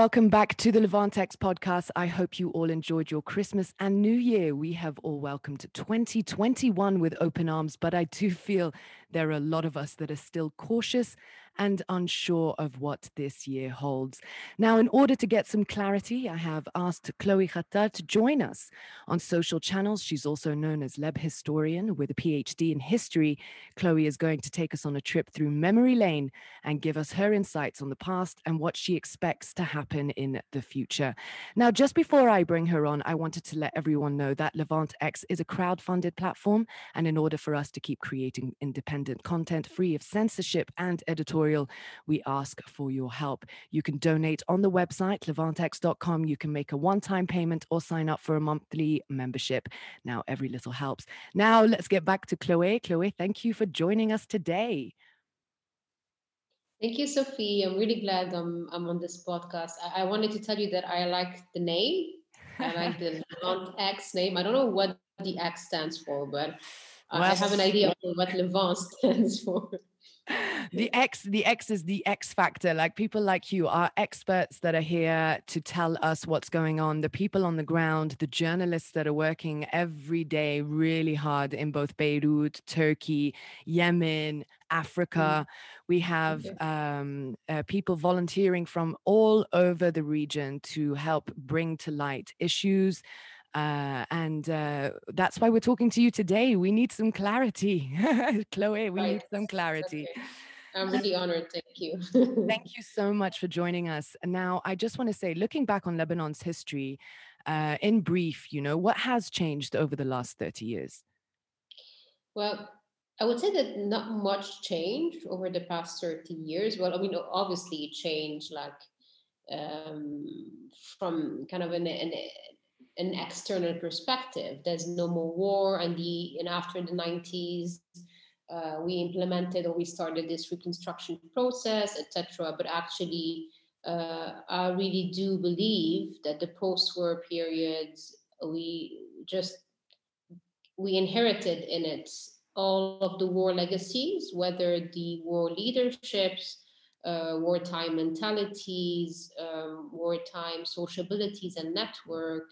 welcome back to the Levantex podcast. I hope you all enjoyed your Christmas and New Year. We have all welcomed 2021 with open arms, but I do feel there are a lot of us that are still cautious and unsure of what this year holds. Now, in order to get some clarity, I have asked Chloe Kattar to join us on social channels. She's also known as Leb Historian with a PhD in history. Chloe is going to take us on a trip through memory lane and give us her insights on the past and what she expects to happen in the future. Now, just before I bring her on, I wanted to let everyone know that Levant X is a crowd-funded platform, and in order for us to keep creating independent content free of censorship and editorial editorial, we ask for your help. You can donate on the website, levantex.com. You can make a one time payment or sign up for a monthly membership. Now, every little helps. Now, let's get back to Chloe. Chloe, thank you for joining us today. Thank you, Sophie. I'm really glad I'm, I'm on this podcast. I, I wanted to tell you that I like the name. I like the Levant X name. I don't know what the X stands for, but well, I have an idea of what Levant stands for the X, the X is the X factor. Like people like you are experts that are here to tell us what's going on. The people on the ground, the journalists that are working every day really hard in both Beirut, Turkey, Yemen, Africa. Mm. We have um, uh, people volunteering from all over the region to help bring to light issues uh, and uh, that's why we're talking to you today. We need some clarity. Chloe, we right. need some clarity. Okay. I'm really honored. Thank you. Thank you so much for joining us. Now, I just want to say, looking back on Lebanon's history, uh, in brief, you know, what has changed over the last 30 years? Well, I would say that not much changed over the past 30 years. Well, I mean, obviously, it changed like um, from kind of an, an an external perspective. There's no more war, and the and after the 90s, uh, we implemented or we started this reconstruction process, etc. But actually, uh, I really do believe that the post-war periods we just we inherited in it all of the war legacies, whether the war leaderships, uh, wartime mentalities, um, wartime sociabilities and network,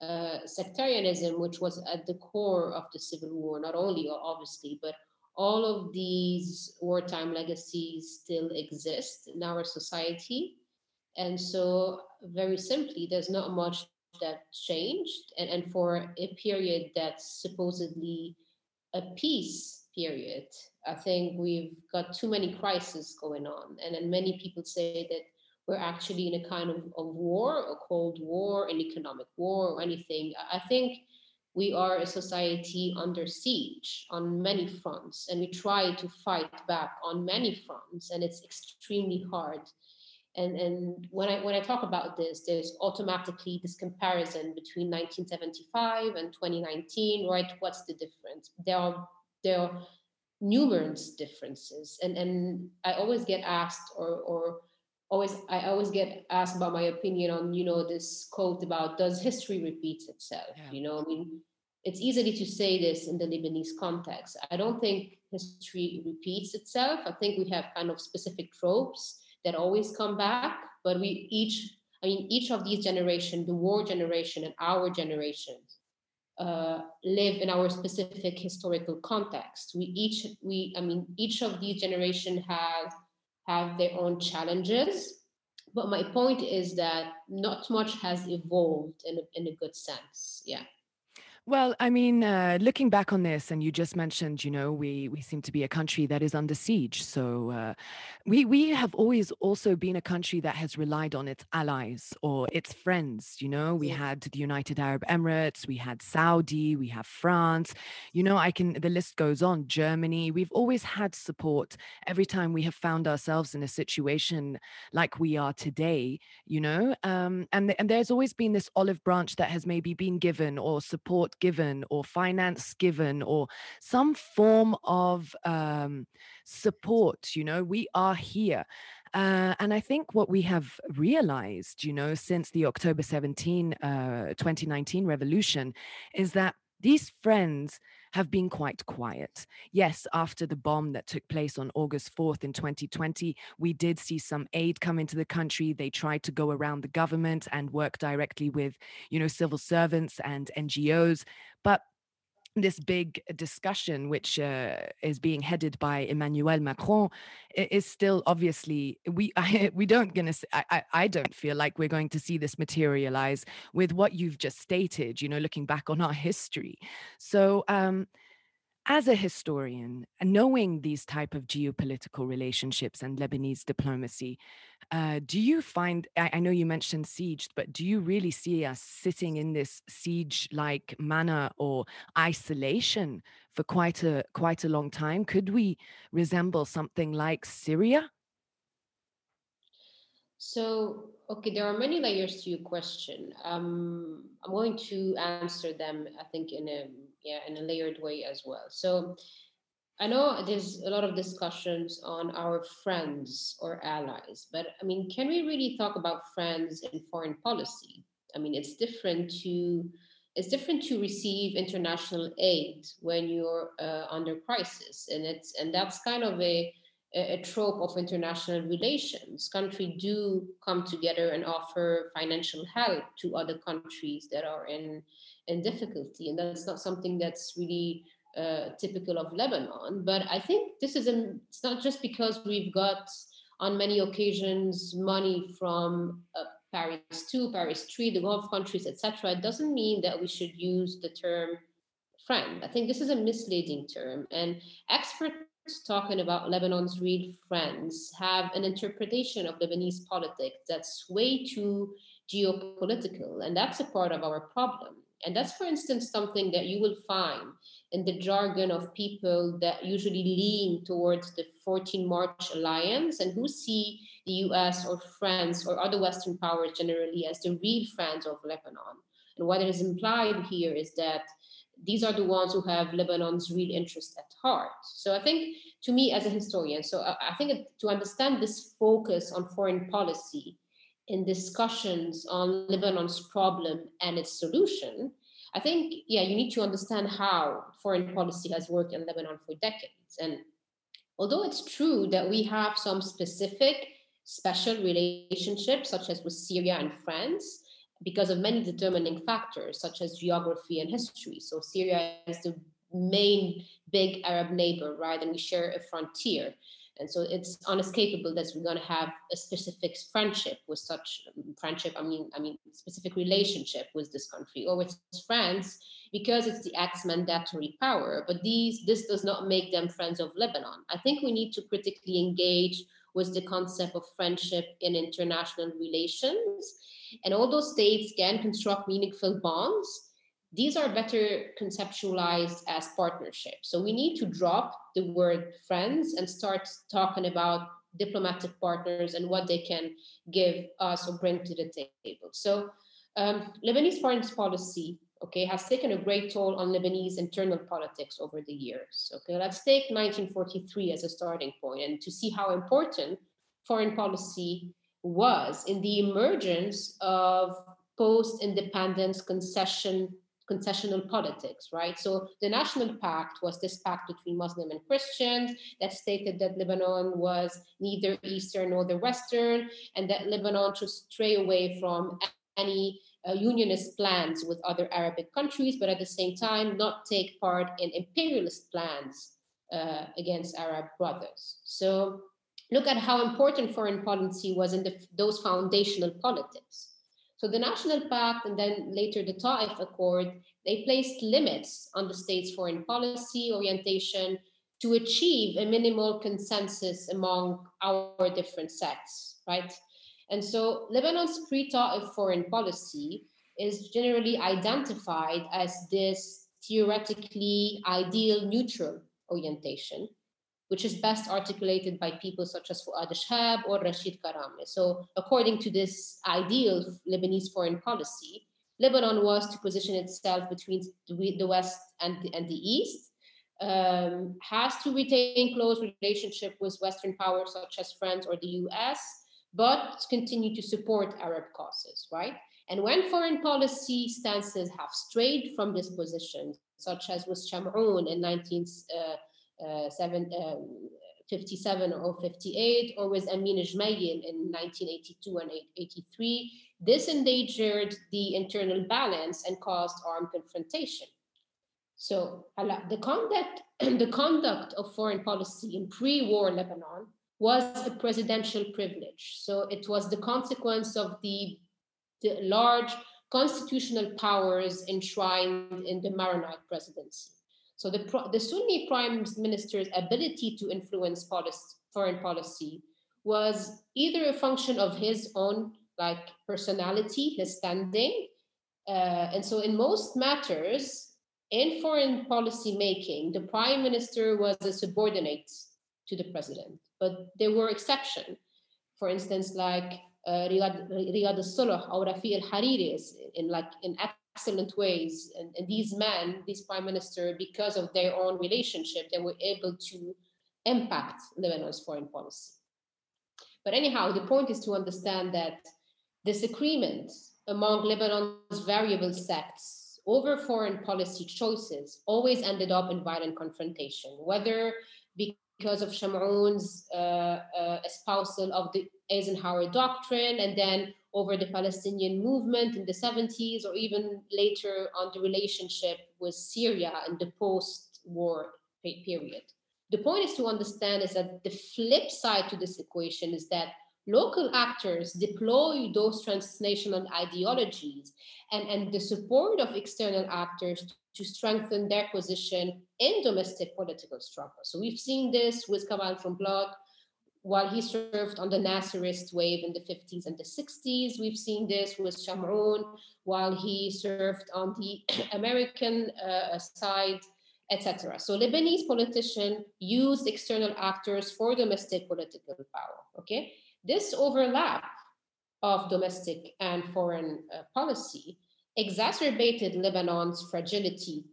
uh, sectarianism, which was at the core of the Civil War, not only obviously, but all of these wartime legacies still exist in our society. And so, very simply, there's not much that changed. And, and for a period that's supposedly a peace period, I think we've got too many crises going on. And then many people say that we're actually in a kind of, of war, a cold war, an economic war, or anything. I think we are a society under siege on many fronts, and we try to fight back on many fronts, and it's extremely hard. And, and when I when I talk about this, there's automatically this comparison between 1975 and 2019, right? What's the difference? There are there are numerous differences, and and I always get asked or or always I always get asked about my opinion on you know this quote about does history repeat itself? Yeah. you know I mean it's easy to say this in the Lebanese context. I don't think history repeats itself. I think we have kind of specific tropes that always come back but we each I mean each of these generation the war generation and our generation uh, live in our specific historical context. We each we I mean each of these generation have have their own challenges. But my point is that not much has evolved in a, in a good sense. Yeah. Well, I mean, uh, looking back on this, and you just mentioned, you know, we we seem to be a country that is under siege. So uh, we we have always also been a country that has relied on its allies or its friends. You know, we yeah. had the United Arab Emirates, we had Saudi, we have France. You know, I can the list goes on. Germany. We've always had support every time we have found ourselves in a situation like we are today. You know, um, and and there's always been this olive branch that has maybe been given or support given or finance given or some form of um, support. You know, we are here. Uh, and I think what we have realized, you know, since the October 17, uh, 2019 revolution is that these friends have been quite quiet. Yes, after the bomb that took place on August 4th in 2020, we did see some aid come into the country. They tried to go around the government and work directly with, you know, civil servants and NGOs. But this big discussion, which uh, is being headed by Emmanuel Macron, is still obviously we I, we don't gonna I, I don't feel like we're going to see this materialize with what you've just stated. You know, looking back on our history, so. Um, as a historian, knowing these type of geopolitical relationships and Lebanese diplomacy, uh, do you find? I, I, know you mentioned siege, but do you really see us sitting in this siege-like manner or isolation for quite a quite a long time? Could we resemble something like Syria? So, okay, there are many layers to your question. Um, I'm going to answer them, I think, in a yeah in a layered way as well so i know there's a lot of discussions on our friends or allies but i mean can we really talk about friends in foreign policy i mean it's different to it's different to receive international aid when you're uh, under crisis and it's and that's kind of a a trope of international relations. Countries do come together and offer financial help to other countries that are in in difficulty, and that's not something that's really uh, typical of Lebanon. But I think this is an, it's not just because we've got on many occasions money from uh, Paris 2, Paris 3, the Gulf countries, etc. It doesn't mean that we should use the term friend. I think this is a misleading term, and experts talking about Lebanon's real friends have an interpretation of Lebanese politics that's way too geopolitical, and that's a part of our problem. And that's, for instance, something that you will find in the jargon of people that usually lean towards the 14 March alliance and who see the US or France or other Western powers generally as the real friends of Lebanon. And what is implied here is that these are the ones who have Lebanon's real interest at heart. So I think, to me as a historian, so I think to understand this focus on foreign policy in discussions on Lebanon's problem and its solution, I think, yeah, you need to understand how foreign policy has worked in Lebanon for decades. And although it's true that we have some specific special relationships, such as with Syria and France, because of many determining factors, such as geography and history. So Syria is the main big Arab neighbor, right? And we share a frontier. And so it's unescapable that we're going to have a specific friendship with such um, friendship. I mean, I mean, specific relationship with this country or with France because it's the ex-mandatory power. But these, this does not make them friends of Lebanon. I think we need to critically engage with the concept of friendship in international relations. And all those states can construct meaningful bonds these are better conceptualized as partnerships. So we need to drop the word friends and start talking about diplomatic partners and what they can give us or bring to the table. So um, Lebanese foreign policy, okay, has taken a great toll on Lebanese internal politics over the years. Okay, let's take 1943 as a starting point and to see how important foreign policy was in the emergence of post-independence concession consociational politics, right? So the National Pact was this pact between Muslim and Christians that stated that Lebanon was neither Eastern nor the Western, and that Lebanon should stray away from any uh, unionist plans with other Arabic countries, but at the same time not take part in imperialist plans uh, against Arab brothers. So look at how important foreign policy was in the, those foundational politics. So the National Pact and then later the Ta'if Accord, they placed limits on the state's foreign policy orientation to achieve a minimal consensus among our different sects, right? And so Lebanon's pre-Ta'if foreign policy is generally identified as this theoretically ideal neutral orientation which is best articulated by people such as Fuad Shahab or Rashid Karame. So, according to this ideal Lebanese foreign policy, Lebanon was to position itself between the West and the, and the East, um, has to retain close relationship with Western powers such as France or the US, but continue to support Arab causes, right? And when foreign policy stances have strayed from this position, such as with Chamoun in 19. uh, uh, or 58, or with Amin Jmayil in 1982 and 83. This endangered the internal balance and caused armed confrontation. So the conduct, the conduct of foreign policy in pre-war Lebanon was a presidential privilege. So it was the consequence of the, the large constitutional powers enshrined in the Maronite presidency. So the, the Sunni prime minister's ability to influence policy, foreign policy was either a function of his own like personality, his standing, uh, and so in most matters, in foreign policy making, the prime minister was a subordinate to the president, but there were exceptions. For instance, like uh, Riyad, Riyad al-Sulh or Rafi al-Hariri in like in excellent ways. And, and these men, this prime minister, because of their own relationship, they were able to impact Lebanon's foreign policy. But anyhow, the point is to understand that disagreement among Lebanon's variable sects over foreign policy choices always ended up in violent confrontation, whether because of Chamoun's uh, uh, espousal of the Eisenhower Doctrine, and then over the Palestinian movement in the 70s, or even later on the relationship with Syria in the post-war period. The point is to understand is that the flip side to this equation is that local actors deploy those transnational ideologies and, and the support of external actors to strengthen their position in domestic political struggle. So we've seen this with Kamal Jumblat while he served on the Nasserist wave in the 50s and the 60s. We've seen this with Chamoun while he served on the American uh, side, etc. So Lebanese politicians used external actors for domestic political power. Okay, this overlap of domestic and foreign uh, policy exacerbated Lebanon's fragility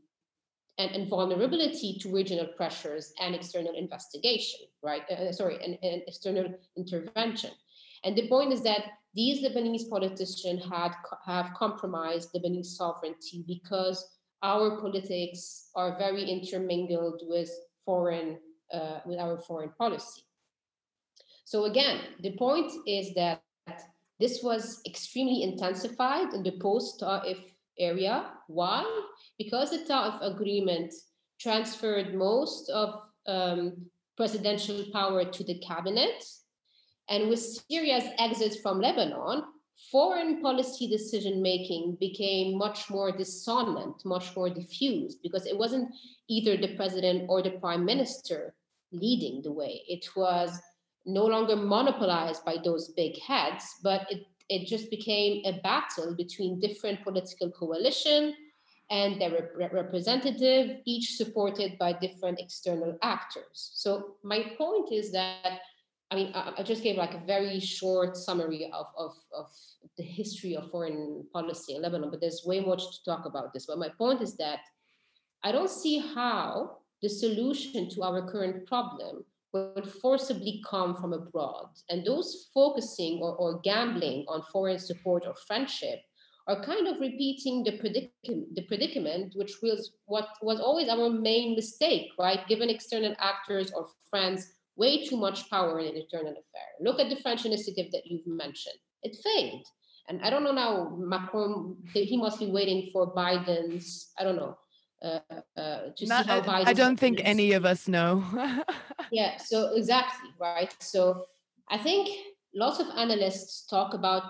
and, and, vulnerability to regional pressures and external investigation, right? Uh, uh sorry, and, and, external intervention. And the point is that these Lebanese politicians had have compromised Lebanese sovereignty because our politics are very intermingled with foreign uh, with our foreign policy. So again, the point is that this was extremely intensified in the post-Ta'if area. Why? Because the Ta'if agreement transferred most of um, presidential power to the cabinet. And with Syria's exit from Lebanon, foreign policy decision making became much more dissonant, much more diffused, because it wasn't either the president or the prime minister leading the way. It was no longer monopolized by those big heads, but it, it just became a battle between different political coalition and their rep- representative, each supported by different external actors. So my point is that, I mean, I, I just gave like a very short summary of, of, of the history of foreign policy in Lebanon, but there's way much to talk about this. But my point is that I don't see how the solution to our current problem would forcibly come from abroad. And those focusing or, or gambling on foreign support or friendship are kind of repeating the, predicament, the predicament, which was what was always our main mistake, right? Given external actors or friends way too much power in an internal affair. Look at the French initiative that you've mentioned. It failed. And I don't know now, Macron, he must be waiting for Biden's, I don't know, uh, uh, to Not, see how Biden. I don't think any of us know. yeah. So exactly right. So I think lots of analysts talk about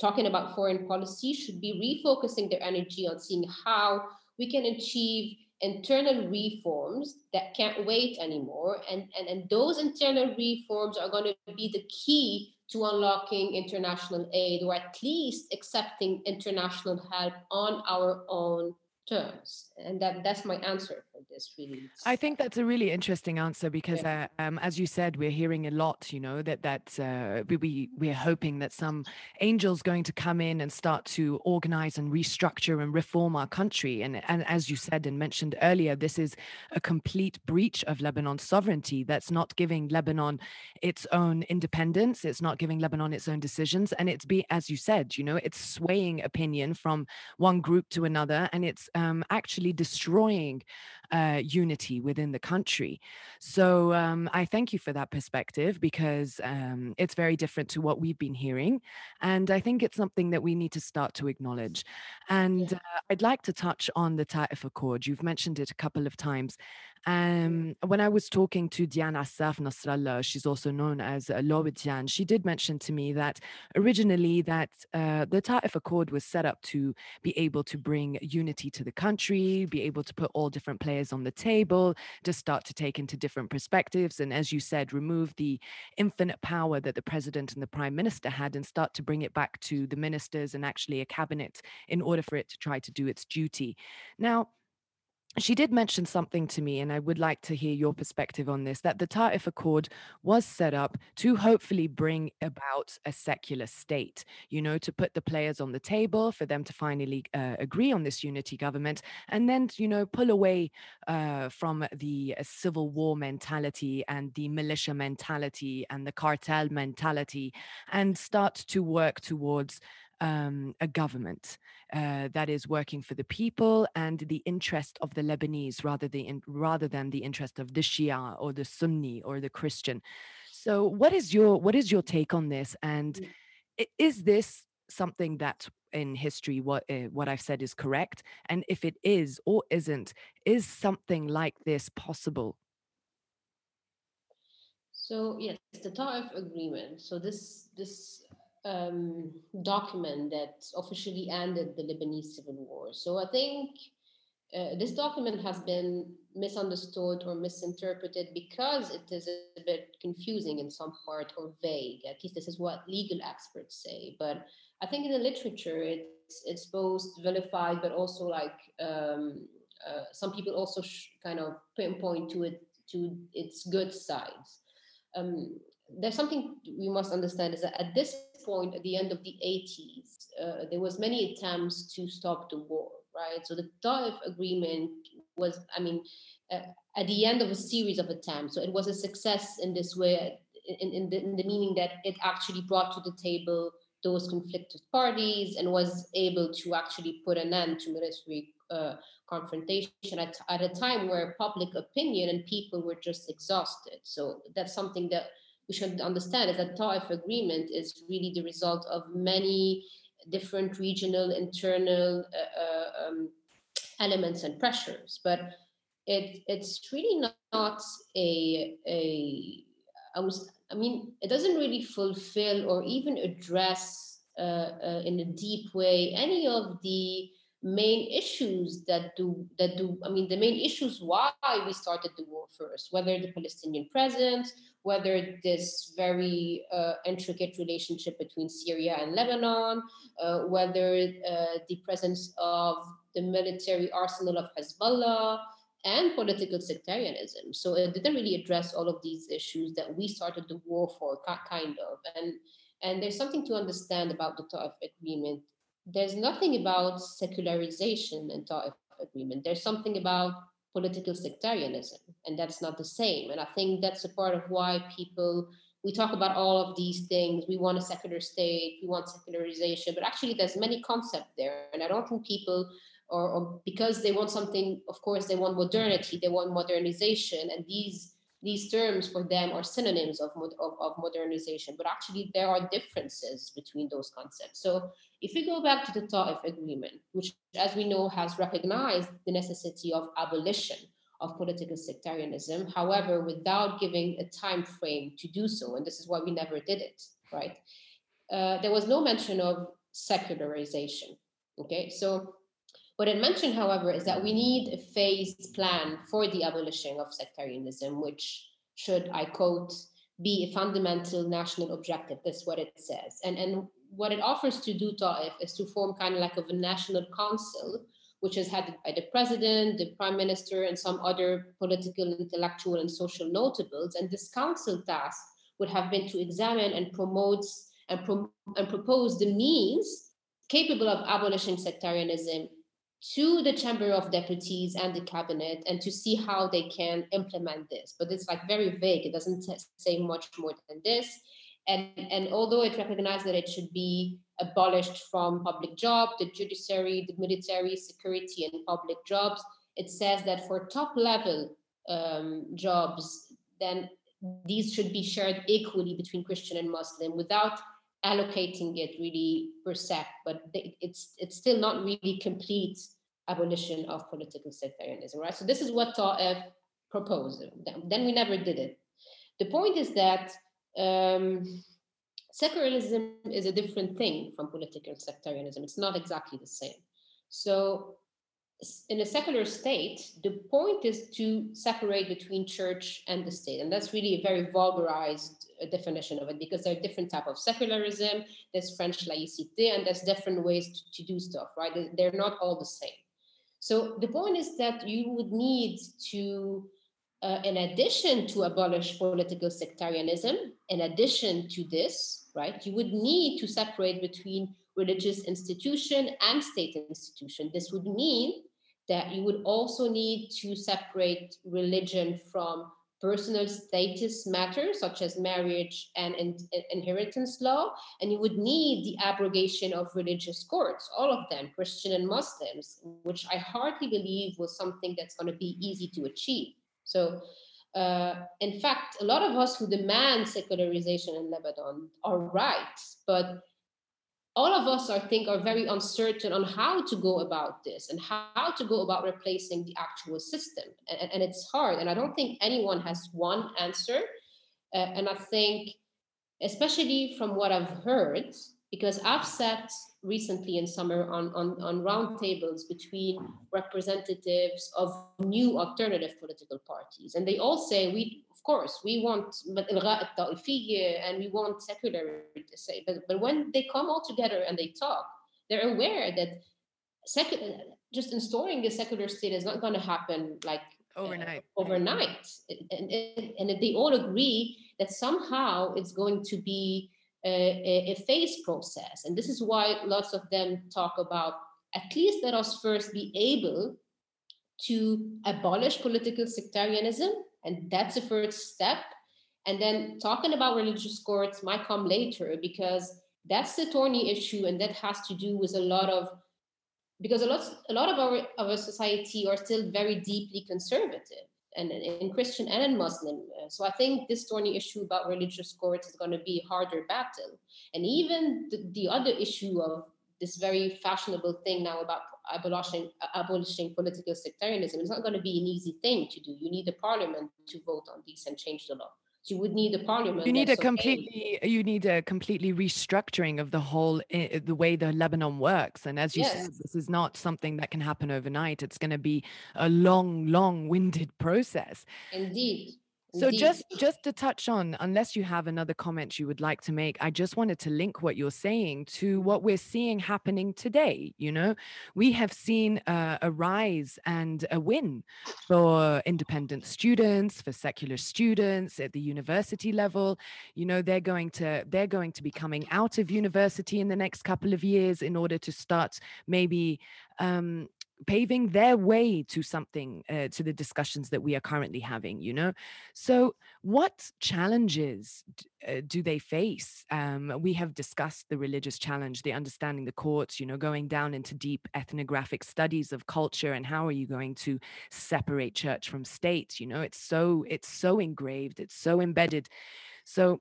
talking about foreign policy should be refocusing their energy on seeing how we can achieve internal reforms that can't wait anymore and, and and those internal reforms are going to be the key to unlocking international aid or at least accepting international help on our own terms. And that, that's my answer for this really i think that's a really interesting answer because yeah. uh, um, as you said we're hearing a lot you know that that uh, we we're hoping that some angels going to come in and start to organize and restructure and reform our country and and as you said and mentioned earlier this is a complete breach of lebanon's sovereignty that's not giving lebanon its own independence it's not giving lebanon its own decisions and it's be as you said you know it's swaying opinion from one group to another and it's um, actually destroying uh, unity within the country. So um, I thank you for that perspective because um, it's very different to what we've been hearing. And I think it's something that we need to start to acknowledge. And uh, I'd like to touch on the Ta'if Accord. You've mentioned it a couple of times. Um, when I was talking to Diana Assaf Nasrallah, she's also known as uh, Dian, she did mention to me that originally that uh, the Ta'if Accord was set up to be able to bring unity to the country, be able to put all different players on the table, to start to take into different perspectives, and as you said, remove the infinite power that the president and the prime minister had and start to bring it back to the ministers and actually a cabinet in order for it to try to do its duty. Now, she did mention something to me, and I would like to hear your perspective on this that the Ta'if Accord was set up to hopefully bring about a secular state, you know, to put the players on the table for them to finally uh, agree on this unity government and then, you know, pull away uh, from the uh, civil war mentality and the militia mentality and the cartel mentality and start to work towards um, a government uh, that is working for the people and the interest of the Lebanese rather, the in, rather than the interest of the Shia or the Sunni or the Christian. So, what is your what is your take on this? And mm. is this something that in history what uh, what I've said is correct? And if it is or isn't, is something like this possible? So yes, the Ta'if agreement. So this this um, document that officially ended the Lebanese civil war. So I think uh, this document has been misunderstood or misinterpreted because it is a bit confusing in some part or vague. At least this is what legal experts say. But I think in the literature, it's it's both vilified, but also like um, uh, some people also sh- kind of pinpoint to it to its good sides. Um, there's something we must understand is that at this point, at the end of the 80s, uh, there was many attempts to stop the war, right? So the Taif agreement was, I mean, uh, at the end of a series of attempts. So it was a success in this way, in, in, the, in the meaning that it actually brought to the table those conflicted parties and was able to actually put an end to military uh, confrontation at, at a time where public opinion and people were just exhausted. So that's something that we should understand is that Taif agreement is really the result of many different regional, internal uh, uh, um, elements and pressures. But it, it's really not, a, a I, was, I mean, it doesn't really fulfill or even address uh, uh, in a deep way any of the main issues that do that do i mean the main issues why we started the war first whether the palestinian presence whether this very uh, intricate relationship between syria and lebanon uh, whether uh, the presence of the military arsenal of hezbollah and political sectarianism. So it didn't really address all of these issues that we started the war for kind of. And and there's something to understand about the Ta'if agreement. There's nothing about secularization in Ta'if agreement. There's something about political sectarianism, and that's not the same. And I think that's a part of why people we talk about all of these things. We want a secular state, we want secularization, but actually there's many concepts there. And I don't think people or, or because they want something, of course, they want modernity, they want modernization, and these these terms for them are synonyms of, of, of, modernization, but actually there are differences between those concepts. So if we go back to the Ta'if Agreement, which, as we know, has recognized the necessity of abolition of political sectarianism, however, without giving a time frame to do so, and this is why we never did it, right? Uh, there was no mention of secularization. Okay, so what it mentioned, however, is that we need a phased plan for the abolition of sectarianism, which should, I quote, be a fundamental national objective. That's what it says. And, and what it offers to do Ta'if is to form kind of like of a national council, which is headed by the president, the prime minister, and some other political, intellectual, and social notables. And this council task would have been to examine and promote and, pro- and propose the means capable of abolishing sectarianism to the Chamber of Deputies and the cabinet and to see how they can implement this. But it's like very vague. It doesn't say much more than this. And, and although it recognizes that it should be abolished from public job, the judiciary, the military, security, and public jobs, it says that for top level um, jobs, then these should be shared equally between Christian and Muslim without allocating it really per sect, but it's it's still not really complete abolition of political sectarianism, right? So this is what Ta'if proposed. Then we never did it. The point is that um, secularism is a different thing from political sectarianism. It's not exactly the same. So in a secular state, the point is to separate between church and the state. And that's really a very vulgarized definition of it because there are different type of secularism, there's French laïcité, and there's different ways to, to do stuff, right? They're not all the same. So the point is that you would need to, uh, in addition to abolish political sectarianism, in addition to this, right, you would need to separate between religious institution and state institution. This would mean that you would also need to separate religion from personal status matters such as marriage and in, in, inheritance law and you would need the abrogation of religious courts all of them christian and muslims which i hardly believe was something that's going to be easy to achieve. So uh, in fact a lot of us who demand secularization in lebanon are right but all of us I think are very uncertain on how to go about this and how to go about replacing the actual system and, and it's hard and I don't think anyone has one answer uh, and I think especially from what I've heard because I've sat recently in summer on, on, on roundtables between representatives of new alternative political parties. And they all say, we, course, we want and we want secular to say, but, but when they come all together and they talk, they're aware that secular, just installing a secular state is not going to happen like overnight. Uh, overnight. And, and, and they all agree that somehow it's going to be a, a phase process. And this is why lots of them talk about at least let us first be able to abolish political sectarianism. And that's the first step. And then talking about religious courts might come later because that's the thorny issue. And that has to do with a lot of because a lot, a lot of our, of our society are still very deeply conservative and in Christian and in Muslim. So I think this thorny issue about religious courts is going to be a harder battle. And even the, the other issue of this very fashionable thing now about abolishing abolishing political sectarianism is not going to be an easy thing to do. You need the parliament to vote on these and change the law you would need a parliament. You need a completely, okay. you need a completely restructuring of the whole, uh, the way the Lebanon works. And as you yes. said, this is not something that can happen overnight. It's going to be a long, long-winded process. Indeed. So just just to touch on, unless you have another comment you would like to make, I just wanted to link what you're saying to what we're seeing happening today. You know, we have seen uh, a rise and a win for independent students, for secular students at the university level. You know, they're going to they're going to be coming out of university in the next couple of years in order to start maybe um, paving their way to something uh, to the discussions that we are currently having you know? So what challenges uh, do they face? Um, we have discussed the religious challenge the understanding the courts you know going down into deep ethnographic studies of culture and how are you going to separate church from state you know? It's so it's so engraved it's so embedded. So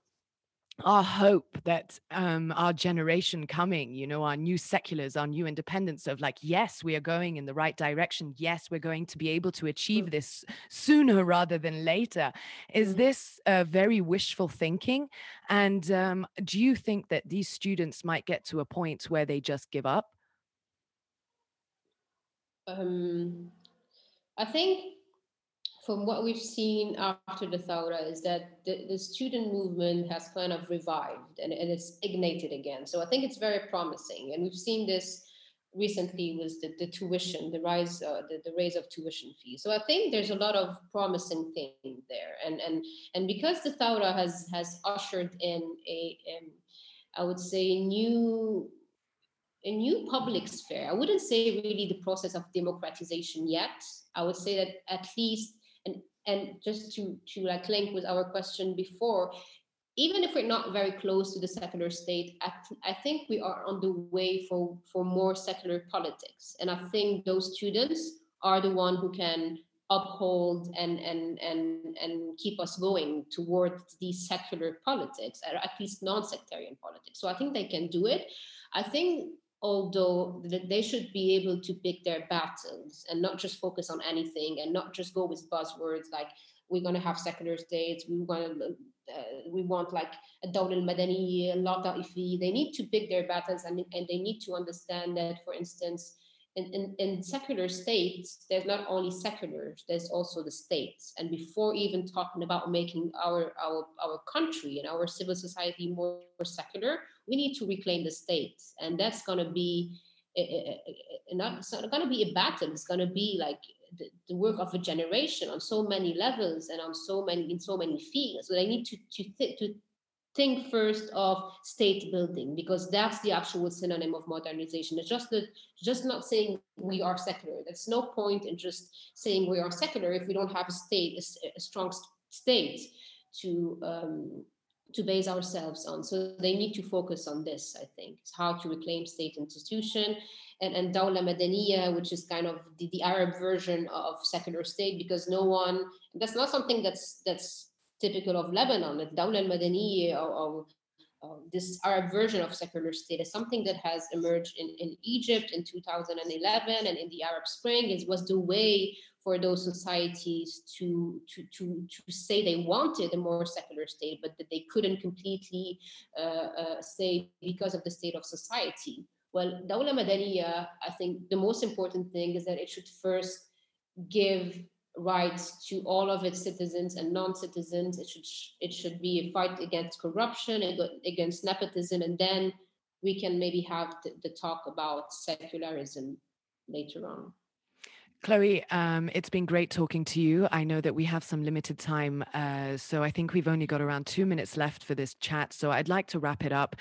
our hope that um, our generation coming, you know, our new seculars, our new independents of like, yes, we are going in the right direction. Yes, we're going to be able to achieve this sooner rather than later. Is mm-hmm. this uh, very wishful thinking? And um, do you think that these students might get to a point where they just give up? Um, I think from what we've seen after the Thawra is that the, the, student movement has kind of revived and, and it's ignited again. So I think it's very promising. And we've seen this recently was the, the tuition, the rise, uh, the, the raise of tuition fees. So I think there's a lot of promising things there, and and and because the Thawra has has ushered in a, um, I would say, new a new public sphere. I wouldn't say really the process of democratization yet. I would say that at least, and just to to like link with our question before, even if we're not very close to the secular state, I, I think we are on the way for, for more secular politics. And I think those students are the one who can uphold and and and and keep us going towards these secular politics, or at least non-sectarian politics. So I think they can do it. I think although they should be able to pick their battles and not just focus on anything and not just go with buzzwords like we're going to have secular states we want uh, we want like a Dawla al-Madani, law ta'ifi. They need to pick their battles and, and they need to understand that, for instance, in, in, in secular states, there's not only seculars, there's also the states. And before even talking about making our, our, our country and our civil society more, more secular, we need to reclaim the state And that's going to be a, a, a, not, it's not going to be a battle. It's going to be like the, the, work of a generation on so many levels and on so many in so many fields. So they need to to, th- to think first of state building because that's the actual synonym of modernization. It's just that just not saying we are secular. There's no point in just saying we are secular if we don't have a state, a, a strong state to um, to base ourselves on. So they need to focus on this, I think, how to reclaim state institution and, and Dawla Madaniya, which is kind of the, the Arab version of secular state, because no one, that's not something that's that's typical of Lebanon. The Dawla al-Madaniya or, or uh, this Arab version of secular state is something that has emerged in, in Egypt in 2011 and in the Arab Spring. It was the way for those societies to, to, to, to say they wanted a more secular state, but that they couldn't completely uh, uh, say because of the state of society. Well, Dawla Madaniya, I think the most important thing is that it should first give rights to all of its citizens and non-citizens. It should it should be a fight against corruption, against nepotism, and then we can maybe have the, the talk about secularism later on. Chloe, um, it's been great talking to you. I know that we have some limited time, uh, so I think we've only got around two minutes left for this chat. So I'd like to wrap it up.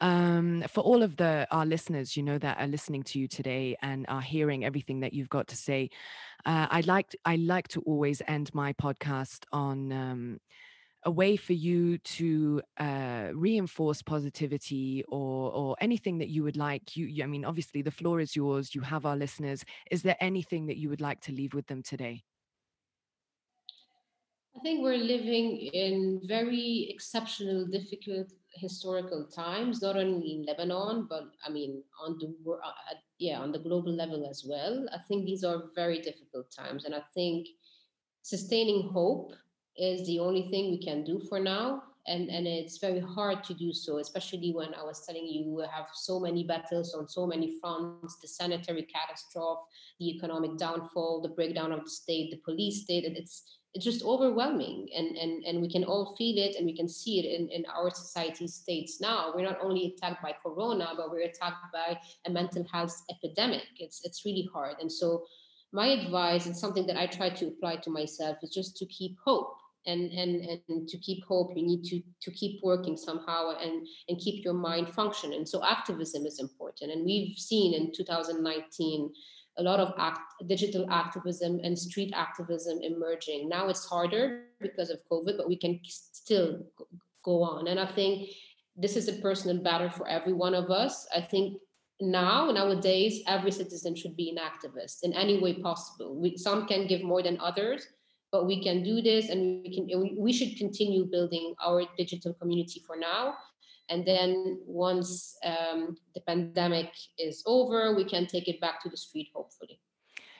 Um, for all of the our listeners, you know, that are listening to you today and are hearing everything that you've got to say, uh, I like I like to always end my podcast on. Um, a way for you to uh, reinforce positivity or or anything that you would like you, you i mean obviously the floor is yours you have our listeners. Is there anything that you would like to leave with them today? I think we're living in very exceptional difficult historical times not only in lebanon but i mean on the uh, yeah on the global level as well. I think these are very difficult times and i think sustaining hope is the only thing we can do for now. And, and it's very hard to do so, especially when I was telling you we have so many battles on so many fronts the sanitary catastrophe, the economic downfall, the breakdown of the state, the police state. It's, it's just overwhelming. And, and, and we can all feel it and we can see it in, in our society states now. We're not only attacked by Corona, but we're attacked by a mental health epidemic. It's, it's really hard. And so, my advice and something that I try to apply to myself is just to keep hope and and and to keep hope you need to to keep working somehow and and keep your mind functioning. So activism is important and we've seen in 2019 a lot of act, digital activism and street activism emerging. Now it's harder because of covid but we can still go on. And i think this is a personal battle for every one of us. I think now nowadays every citizen should be an activist in any way possible. We, some can give more than others but we can do this and we can we should continue building our digital community for now. And then once um, the pandemic is over we can take it back to the street hopefully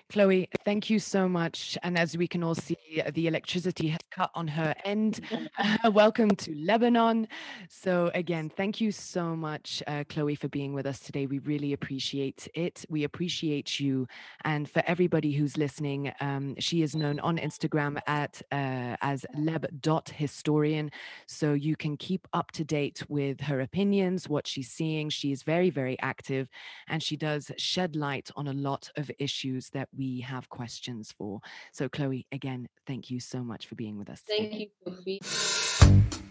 Chloe, thank you so much. And as we can all see, the electricity has cut on her end. Welcome to Lebanon. So, again, thank you so much, uh, Chloe, for being with us today. We really appreciate it. We appreciate you. And for everybody who's listening, um, she is known on Instagram at uh, as leb.historian. So you can keep up to date with her opinions, what she's seeing. She is very, very active and she does shed light on a lot of issues that we have questions for. So, Chloe, again, thank you so much for being with us. Today. Thank you, Sophie.